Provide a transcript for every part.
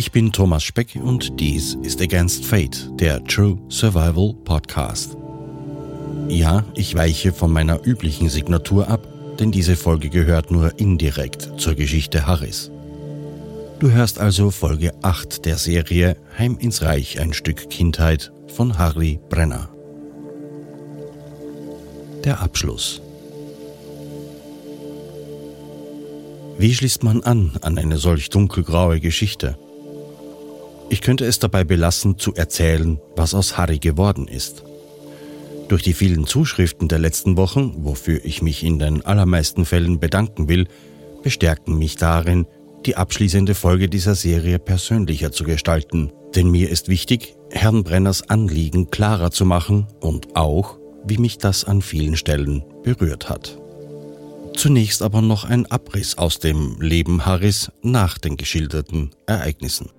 Ich bin Thomas Speck und dies ist Against Fate, der True Survival Podcast. Ja, ich weiche von meiner üblichen Signatur ab, denn diese Folge gehört nur indirekt zur Geschichte Harris. Du hörst also Folge 8 der Serie Heim ins Reich, ein Stück Kindheit von Harry Brenner. Der Abschluss. Wie schließt man an an eine solch dunkelgraue Geschichte? Ich könnte es dabei belassen, zu erzählen, was aus Harry geworden ist. Durch die vielen Zuschriften der letzten Wochen, wofür ich mich in den allermeisten Fällen bedanken will, bestärken mich darin, die abschließende Folge dieser Serie persönlicher zu gestalten. Denn mir ist wichtig, Herrn Brenners Anliegen klarer zu machen und auch, wie mich das an vielen Stellen berührt hat. Zunächst aber noch ein Abriss aus dem Leben Harrys nach den geschilderten Ereignissen.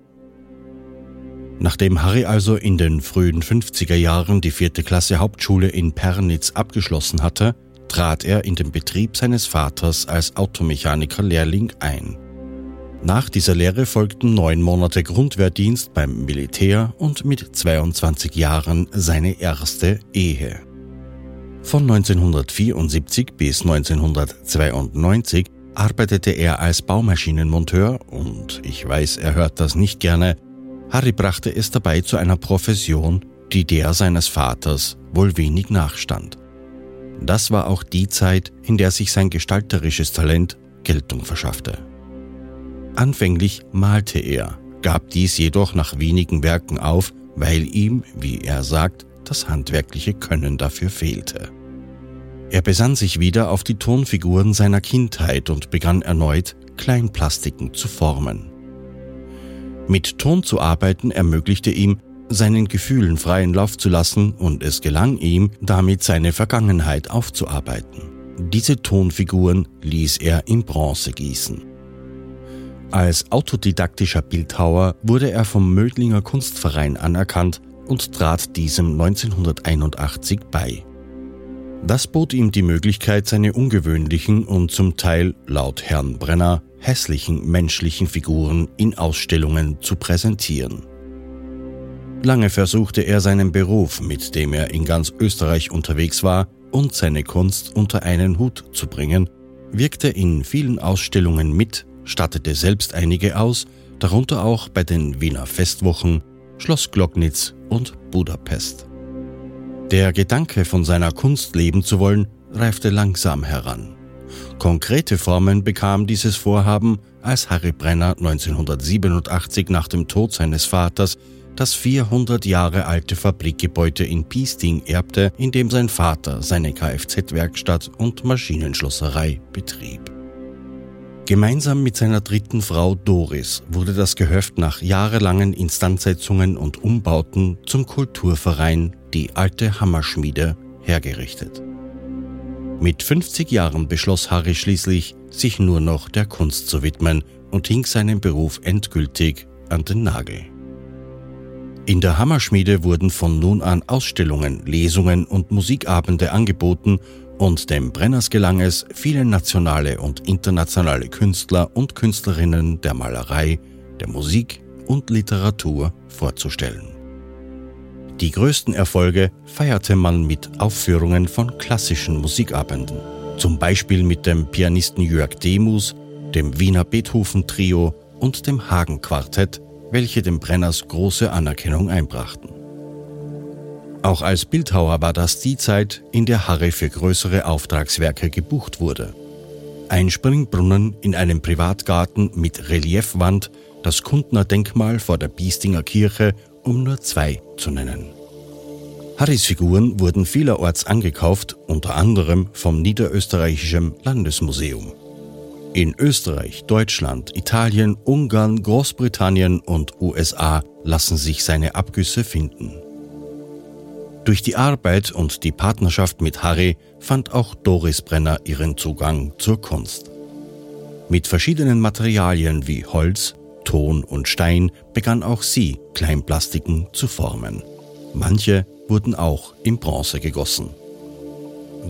Nachdem Harry also in den frühen 50er Jahren die vierte Klasse Hauptschule in Pernitz abgeschlossen hatte, trat er in den Betrieb seines Vaters als Automechaniker-Lehrling ein. Nach dieser Lehre folgten neun Monate Grundwehrdienst beim Militär und mit 22 Jahren seine erste Ehe. Von 1974 bis 1992 arbeitete er als Baumaschinenmonteur und ich weiß, er hört das nicht gerne. Harry brachte es dabei zu einer Profession, die der seines Vaters wohl wenig nachstand. Das war auch die Zeit, in der sich sein gestalterisches Talent Geltung verschaffte. Anfänglich malte er, gab dies jedoch nach wenigen Werken auf, weil ihm, wie er sagt, das handwerkliche Können dafür fehlte. Er besann sich wieder auf die Tonfiguren seiner Kindheit und begann erneut, Kleinplastiken zu formen. Mit Ton zu arbeiten ermöglichte ihm, seinen Gefühlen freien Lauf zu lassen und es gelang ihm, damit seine Vergangenheit aufzuarbeiten. Diese Tonfiguren ließ er in Bronze gießen. Als autodidaktischer Bildhauer wurde er vom Mödlinger Kunstverein anerkannt und trat diesem 1981 bei. Das bot ihm die Möglichkeit, seine ungewöhnlichen und zum Teil, laut Herrn Brenner, hässlichen menschlichen Figuren in Ausstellungen zu präsentieren. Lange versuchte er seinen Beruf, mit dem er in ganz Österreich unterwegs war, und seine Kunst unter einen Hut zu bringen, wirkte in vielen Ausstellungen mit stattete selbst einige aus, darunter auch bei den Wiener Festwochen, Schloss Glocknitz und Budapest. Der Gedanke, von seiner Kunst leben zu wollen, reifte langsam heran. Konkrete Formen bekam dieses Vorhaben, als Harry Brenner 1987 nach dem Tod seines Vaters das 400 Jahre alte Fabrikgebäude in Piesting erbte, in dem sein Vater seine Kfz-Werkstatt und Maschinenschlosserei betrieb. Gemeinsam mit seiner dritten Frau Doris wurde das Gehöft nach jahrelangen Instandsetzungen und Umbauten zum Kulturverein Die Alte Hammerschmiede hergerichtet. Mit 50 Jahren beschloss Harry schließlich, sich nur noch der Kunst zu widmen und hing seinen Beruf endgültig an den Nagel. In der Hammerschmiede wurden von nun an Ausstellungen, Lesungen und Musikabende angeboten und dem Brenners gelang es, viele nationale und internationale Künstler und Künstlerinnen der Malerei, der Musik und Literatur vorzustellen. Die größten Erfolge feierte man mit Aufführungen von klassischen Musikabenden, zum Beispiel mit dem Pianisten Jörg Demus, dem Wiener Beethoven Trio und dem Hagen Quartett, welche dem Brenners große Anerkennung einbrachten. Auch als Bildhauer war das die Zeit, in der Harry für größere Auftragswerke gebucht wurde. Ein Springbrunnen in einem Privatgarten mit Reliefwand, das Kundner Denkmal vor der Biestinger Kirche, um nur zwei zu nennen. Harrys Figuren wurden vielerorts angekauft, unter anderem vom Niederösterreichischen Landesmuseum. In Österreich, Deutschland, Italien, Ungarn, Großbritannien und USA lassen sich seine Abgüsse finden. Durch die Arbeit und die Partnerschaft mit Harry fand auch Doris Brenner ihren Zugang zur Kunst. Mit verschiedenen Materialien wie Holz, Ton und Stein begann auch sie Kleinplastiken zu formen. Manche wurden auch in Bronze gegossen.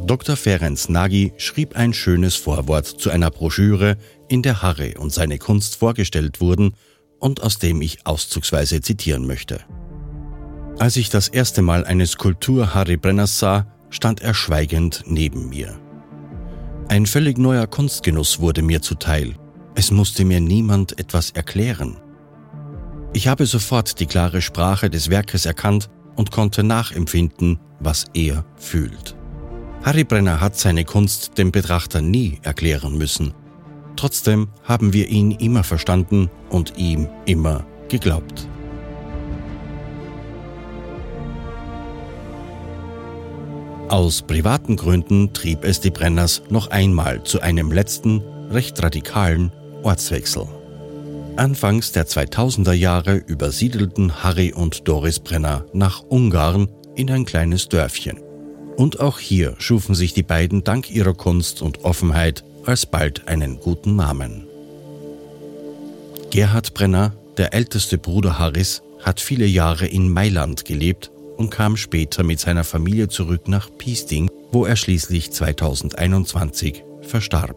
Dr. Ferenc Nagy schrieb ein schönes Vorwort zu einer Broschüre, in der Harry und seine Kunst vorgestellt wurden und aus dem ich auszugsweise zitieren möchte. Als ich das erste Mal eine Skulptur Harry Brenners sah, stand er schweigend neben mir. Ein völlig neuer Kunstgenuss wurde mir zuteil. Es musste mir niemand etwas erklären. Ich habe sofort die klare Sprache des Werkes erkannt und konnte nachempfinden, was er fühlt. Harry Brenner hat seine Kunst dem Betrachter nie erklären müssen. Trotzdem haben wir ihn immer verstanden und ihm immer geglaubt. Aus privaten Gründen trieb es die Brenners noch einmal zu einem letzten, recht radikalen Ortswechsel. Anfangs der 2000er Jahre übersiedelten Harry und Doris Brenner nach Ungarn in ein kleines Dörfchen. Und auch hier schufen sich die beiden dank ihrer Kunst und Offenheit alsbald einen guten Namen. Gerhard Brenner, der älteste Bruder Harrys, hat viele Jahre in Mailand gelebt und kam später mit seiner Familie zurück nach Piesting, wo er schließlich 2021 verstarb.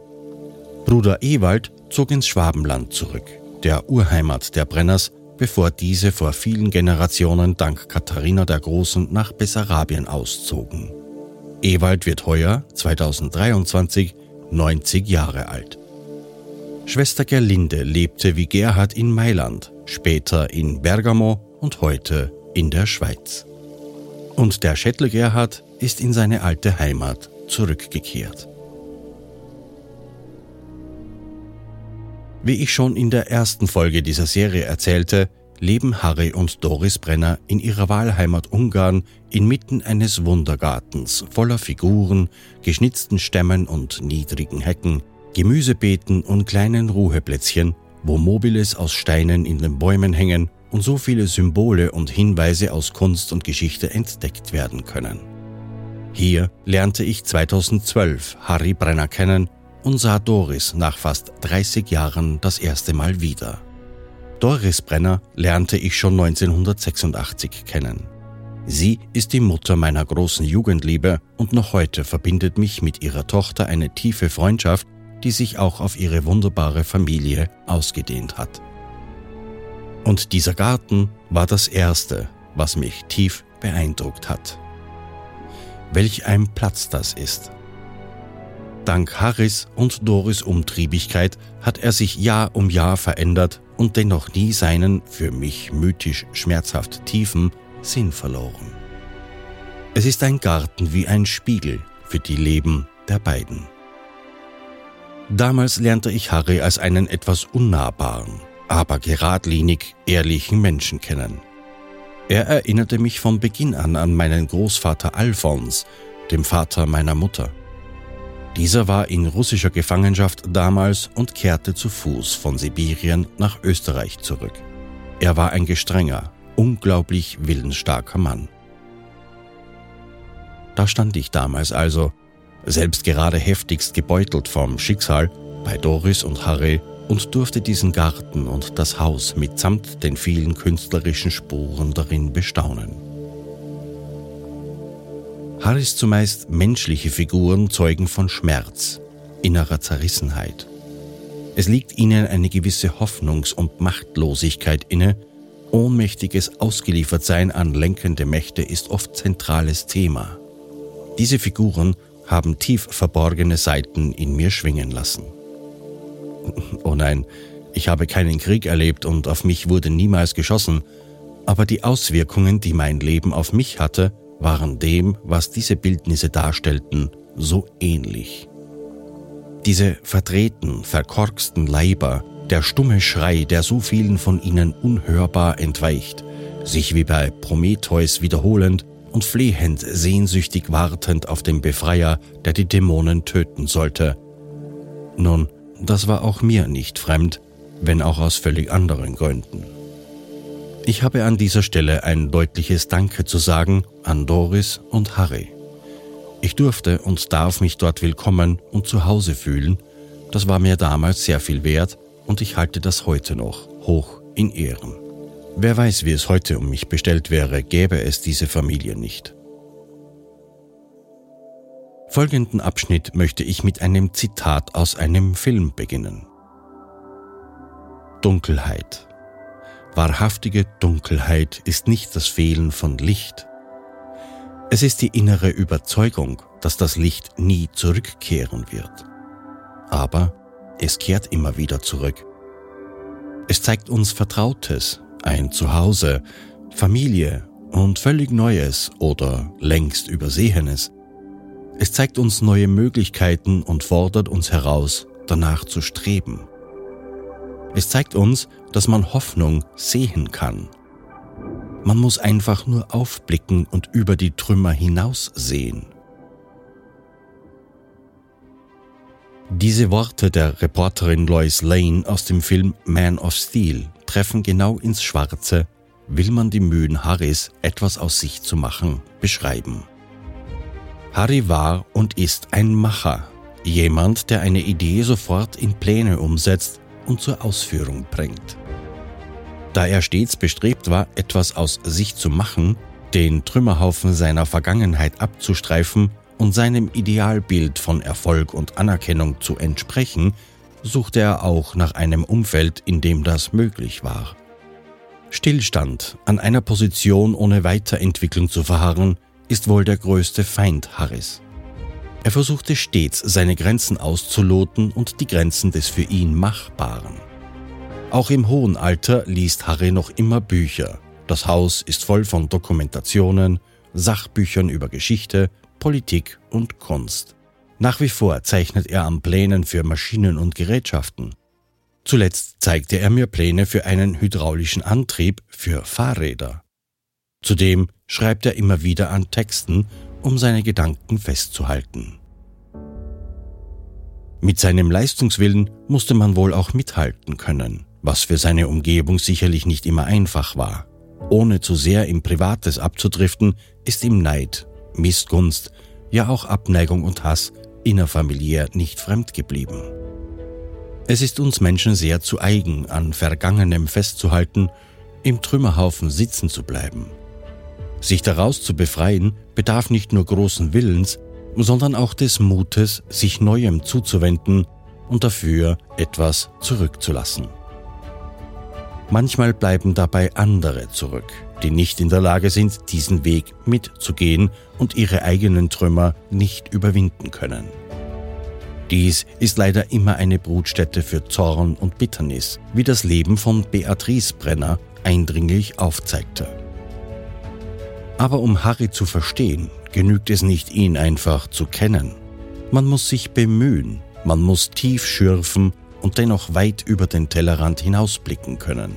Bruder Ewald zog ins Schwabenland zurück, der Urheimat der Brenners, bevor diese vor vielen Generationen dank Katharina der Großen nach Bessarabien auszogen. Ewald wird heuer, 2023, 90 Jahre alt. Schwester Gerlinde lebte wie Gerhard in Mailand, später in Bergamo und heute in der Schweiz. Und der Schättler Gerhard ist in seine alte Heimat zurückgekehrt. Wie ich schon in der ersten Folge dieser Serie erzählte, leben Harry und Doris Brenner in ihrer Wahlheimat Ungarn inmitten eines Wundergartens voller Figuren, geschnitzten Stämmen und niedrigen Hecken, Gemüsebeeten und kleinen Ruheplätzchen, wo Mobiles aus Steinen in den Bäumen hängen und so viele Symbole und Hinweise aus Kunst und Geschichte entdeckt werden können. Hier lernte ich 2012 Harry Brenner kennen und sah Doris nach fast 30 Jahren das erste Mal wieder. Doris Brenner lernte ich schon 1986 kennen. Sie ist die Mutter meiner großen Jugendliebe und noch heute verbindet mich mit ihrer Tochter eine tiefe Freundschaft, die sich auch auf ihre wunderbare Familie ausgedehnt hat. Und dieser Garten war das Erste, was mich tief beeindruckt hat. Welch ein Platz das ist. Dank Harris und Doris Umtriebigkeit hat er sich Jahr um Jahr verändert und dennoch nie seinen, für mich mythisch schmerzhaft tiefen, Sinn verloren. Es ist ein Garten wie ein Spiegel für die Leben der beiden. Damals lernte ich Harry als einen etwas unnahbaren, aber geradlinig ehrlichen Menschen kennen. Er erinnerte mich von Beginn an an meinen Großvater Alphons, dem Vater meiner Mutter. Dieser war in russischer Gefangenschaft damals und kehrte zu Fuß von Sibirien nach Österreich zurück. Er war ein gestrenger, unglaublich willensstarker Mann. Da stand ich damals also, selbst gerade heftigst gebeutelt vom Schicksal, bei Doris und Harry und durfte diesen Garten und das Haus mitsamt den vielen künstlerischen Spuren darin bestaunen. Harris zumeist menschliche Figuren zeugen von Schmerz, innerer Zerrissenheit. Es liegt ihnen eine gewisse Hoffnungs- und Machtlosigkeit inne, ohnmächtiges Ausgeliefertsein an lenkende Mächte ist oft zentrales Thema. Diese Figuren haben tief verborgene Seiten in mir schwingen lassen. Oh nein, ich habe keinen Krieg erlebt und auf mich wurde niemals geschossen, aber die Auswirkungen, die mein Leben auf mich hatte, waren dem, was diese Bildnisse darstellten, so ähnlich. Diese verdrehten, verkorksten Leiber, der stumme Schrei, der so vielen von ihnen unhörbar entweicht, sich wie bei Prometheus wiederholend und flehend sehnsüchtig wartend auf den Befreier, der die Dämonen töten sollte. Nun, das war auch mir nicht fremd, wenn auch aus völlig anderen Gründen. Ich habe an dieser Stelle ein deutliches Danke zu sagen an Doris und Harry. Ich durfte und darf mich dort willkommen und zu Hause fühlen. Das war mir damals sehr viel wert und ich halte das heute noch hoch in Ehren. Wer weiß, wie es heute um mich bestellt wäre, gäbe es diese Familie nicht. Folgenden Abschnitt möchte ich mit einem Zitat aus einem Film beginnen. Dunkelheit. Wahrhaftige Dunkelheit ist nicht das Fehlen von Licht. Es ist die innere Überzeugung, dass das Licht nie zurückkehren wird. Aber es kehrt immer wieder zurück. Es zeigt uns Vertrautes, ein Zuhause, Familie und völlig Neues oder längst Übersehenes. Es zeigt uns neue Möglichkeiten und fordert uns heraus, danach zu streben. Es zeigt uns, dass man Hoffnung sehen kann. Man muss einfach nur aufblicken und über die Trümmer hinaus sehen. Diese Worte der Reporterin Lois Lane aus dem Film Man of Steel treffen genau ins Schwarze, will man die Mühen Harrys, etwas aus sich zu machen, beschreiben. Harry war und ist ein Macher, jemand, der eine Idee sofort in Pläne umsetzt und zur Ausführung bringt. Da er stets bestrebt war, etwas aus sich zu machen, den Trümmerhaufen seiner Vergangenheit abzustreifen und seinem Idealbild von Erfolg und Anerkennung zu entsprechen, suchte er auch nach einem Umfeld, in dem das möglich war. Stillstand, an einer Position ohne Weiterentwicklung zu verharren, ist wohl der größte Feind Harris. Er versuchte stets, seine Grenzen auszuloten und die Grenzen des für ihn Machbaren. Auch im hohen Alter liest Harry noch immer Bücher. Das Haus ist voll von Dokumentationen, Sachbüchern über Geschichte, Politik und Kunst. Nach wie vor zeichnet er an Plänen für Maschinen und Gerätschaften. Zuletzt zeigte er mir Pläne für einen hydraulischen Antrieb für Fahrräder. Zudem schreibt er immer wieder an Texten, um seine Gedanken festzuhalten. Mit seinem Leistungswillen musste man wohl auch mithalten können, was für seine Umgebung sicherlich nicht immer einfach war. Ohne zu sehr im Privates abzudriften, ist ihm Neid Missgunst, ja auch Abneigung und Hass innerfamiliär nicht fremd geblieben. Es ist uns Menschen sehr zu eigen, an Vergangenem festzuhalten, im Trümmerhaufen sitzen zu bleiben. Sich daraus zu befreien, bedarf nicht nur großen Willens, sondern auch des Mutes, sich Neuem zuzuwenden und dafür etwas zurückzulassen. Manchmal bleiben dabei andere zurück, die nicht in der Lage sind, diesen Weg mitzugehen und ihre eigenen Trümmer nicht überwinden können. Dies ist leider immer eine Brutstätte für Zorn und Bitternis, wie das Leben von Beatrice Brenner eindringlich aufzeigte. Aber um Harry zu verstehen, genügt es nicht, ihn einfach zu kennen. Man muss sich bemühen, man muss tief schürfen und dennoch weit über den Tellerrand hinausblicken können.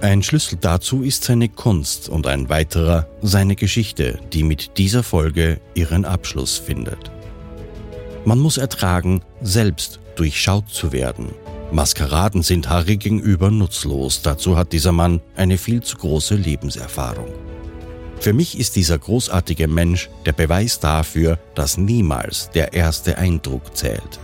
Ein Schlüssel dazu ist seine Kunst und ein weiterer seine Geschichte, die mit dieser Folge ihren Abschluss findet. Man muss ertragen, selbst durchschaut zu werden. Maskeraden sind Harry gegenüber nutzlos, dazu hat dieser Mann eine viel zu große Lebenserfahrung. Für mich ist dieser großartige Mensch der Beweis dafür, dass niemals der erste Eindruck zählt.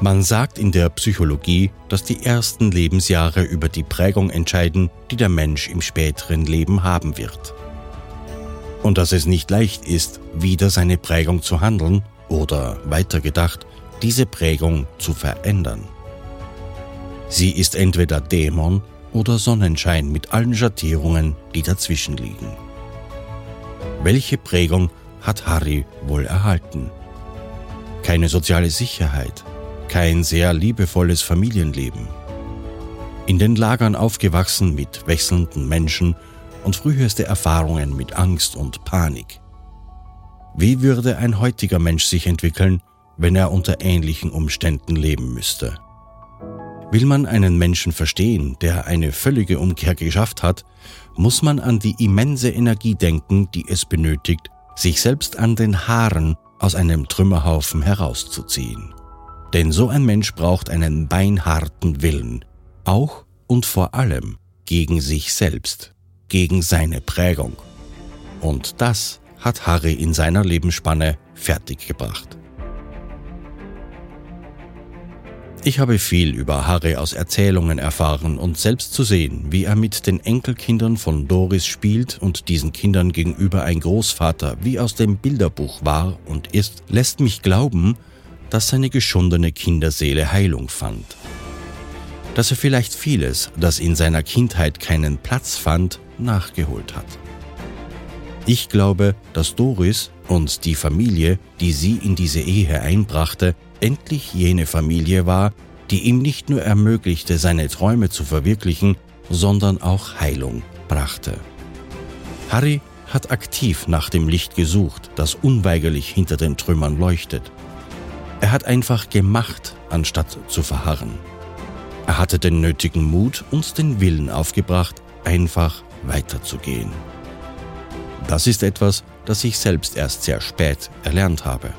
Man sagt in der Psychologie, dass die ersten Lebensjahre über die Prägung entscheiden, die der Mensch im späteren Leben haben wird. Und dass es nicht leicht ist, wieder seine Prägung zu handeln oder weitergedacht, diese Prägung zu verändern. Sie ist entweder Dämon oder Sonnenschein mit allen Schattierungen, die dazwischen liegen. Welche Prägung hat Harry wohl erhalten? Keine soziale Sicherheit, kein sehr liebevolles Familienleben. In den Lagern aufgewachsen mit wechselnden Menschen und früheste Erfahrungen mit Angst und Panik. Wie würde ein heutiger Mensch sich entwickeln, wenn er unter ähnlichen Umständen leben müsste? Will man einen Menschen verstehen, der eine völlige Umkehr geschafft hat, muss man an die immense Energie denken, die es benötigt, sich selbst an den Haaren aus einem Trümmerhaufen herauszuziehen. Denn so ein Mensch braucht einen beinharten Willen, auch und vor allem gegen sich selbst, gegen seine Prägung. Und das hat Harry in seiner Lebensspanne fertiggebracht. Ich habe viel über Harry aus Erzählungen erfahren und selbst zu sehen, wie er mit den Enkelkindern von Doris spielt und diesen Kindern gegenüber ein Großvater wie aus dem Bilderbuch war und ist, lässt mich glauben, dass seine geschundene Kinderseele Heilung fand. Dass er vielleicht vieles, das in seiner Kindheit keinen Platz fand, nachgeholt hat. Ich glaube, dass Doris und die Familie, die sie in diese Ehe einbrachte, endlich jene Familie war, die ihm nicht nur ermöglichte, seine Träume zu verwirklichen, sondern auch Heilung brachte. Harry hat aktiv nach dem Licht gesucht, das unweigerlich hinter den Trümmern leuchtet. Er hat einfach gemacht, anstatt zu verharren. Er hatte den nötigen Mut und den Willen aufgebracht, einfach weiterzugehen. Das ist etwas, das ich selbst erst sehr spät erlernt habe.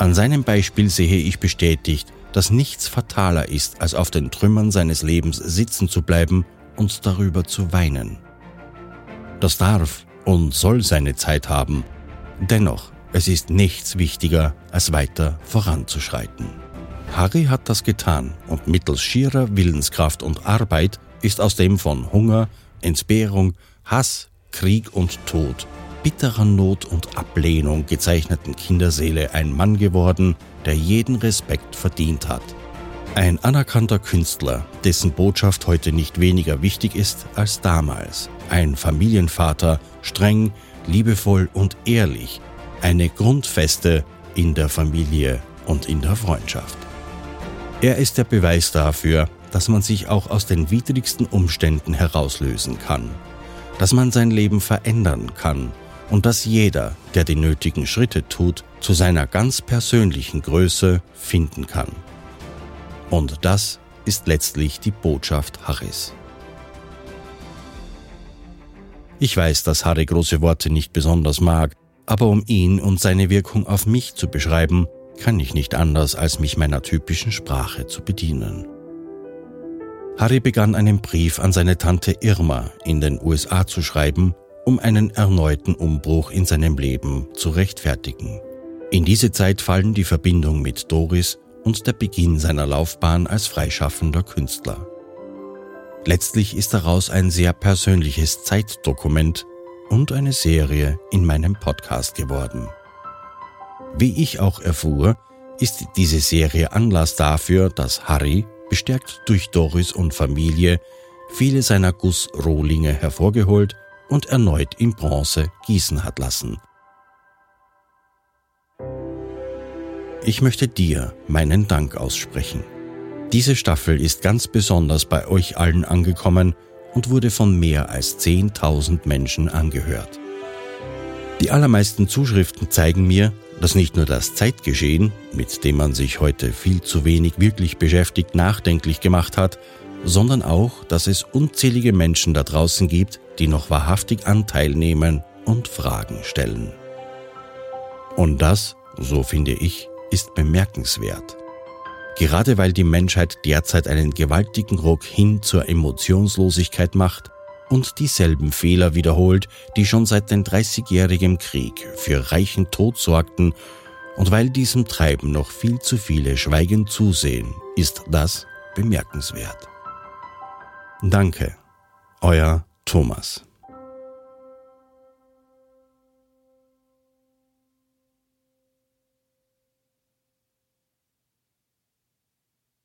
An seinem Beispiel sehe ich bestätigt, dass nichts fataler ist, als auf den Trümmern seines Lebens sitzen zu bleiben und darüber zu weinen. Das darf und soll seine Zeit haben. Dennoch, es ist nichts wichtiger, als weiter voranzuschreiten. Harry hat das getan und mittels schierer Willenskraft und Arbeit ist aus dem von Hunger, Entbehrung, Hass, Krieg und Tod bitterer Not und Ablehnung gezeichneten Kinderseele ein Mann geworden, der jeden Respekt verdient hat. Ein anerkannter Künstler, dessen Botschaft heute nicht weniger wichtig ist als damals. Ein Familienvater, streng, liebevoll und ehrlich. Eine Grundfeste in der Familie und in der Freundschaft. Er ist der Beweis dafür, dass man sich auch aus den widrigsten Umständen herauslösen kann, dass man sein Leben verändern kann und dass jeder, der die nötigen Schritte tut, zu seiner ganz persönlichen Größe finden kann. Und das ist letztlich die Botschaft Harrys. Ich weiß, dass Harry große Worte nicht besonders mag, aber um ihn und seine Wirkung auf mich zu beschreiben, kann ich nicht anders, als mich meiner typischen Sprache zu bedienen. Harry begann einen Brief an seine Tante Irma in den USA zu schreiben um einen erneuten Umbruch in seinem Leben zu rechtfertigen. In diese Zeit fallen die Verbindung mit Doris und der Beginn seiner Laufbahn als freischaffender Künstler. Letztlich ist daraus ein sehr persönliches Zeitdokument und eine Serie in meinem Podcast geworden. Wie ich auch erfuhr, ist diese Serie Anlass dafür, dass Harry, bestärkt durch Doris und Familie, viele seiner Gussrohlinge hervorgeholt und erneut in Bronze gießen hat lassen. Ich möchte dir meinen Dank aussprechen. Diese Staffel ist ganz besonders bei euch allen angekommen und wurde von mehr als 10.000 Menschen angehört. Die allermeisten Zuschriften zeigen mir, dass nicht nur das Zeitgeschehen, mit dem man sich heute viel zu wenig wirklich beschäftigt, nachdenklich gemacht hat, sondern auch, dass es unzählige Menschen da draußen gibt, die noch wahrhaftig Anteil nehmen und Fragen stellen. Und das, so finde ich, ist bemerkenswert. Gerade weil die Menschheit derzeit einen gewaltigen Ruck hin zur Emotionslosigkeit macht und dieselben Fehler wiederholt, die schon seit den 30-jährigen Krieg für reichen Tod sorgten, und weil diesem Treiben noch viel zu viele schweigend zusehen, ist das bemerkenswert. Danke, euer Thomas.